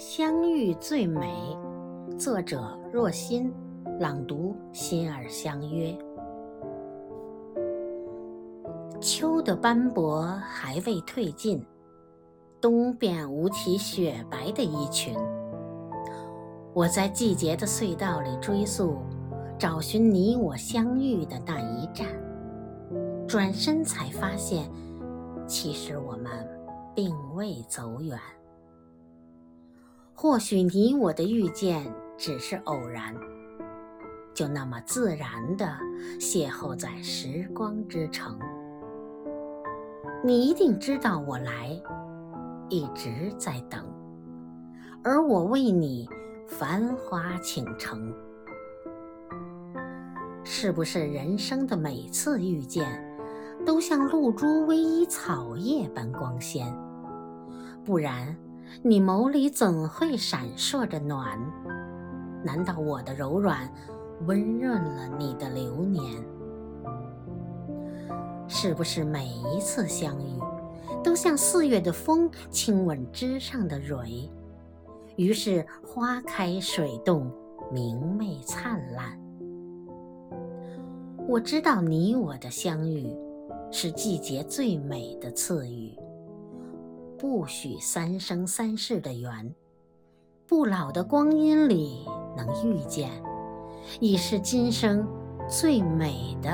相遇最美，作者若心，朗读心儿相约。秋的斑驳还未褪尽，冬便舞起雪白的衣裙。我在季节的隧道里追溯，找寻你我相遇的那一站，转身才发现，其实我们并未走远。或许你我的遇见只是偶然，就那么自然的邂逅在时光之城。你一定知道我来，一直在等，而我为你繁华倾城。是不是人生的每次遇见，都像露珠微依草叶般光鲜？不然。你眸里怎会闪烁着暖？难道我的柔软温润了你的流年？是不是每一次相遇，都像四月的风亲吻枝上的蕊，于是花开水动，明媚灿烂？我知道你我的相遇，是季节最美的赐予。不许三生三世的缘，不老的光阴里能遇见，已是今生最美的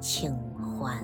清欢。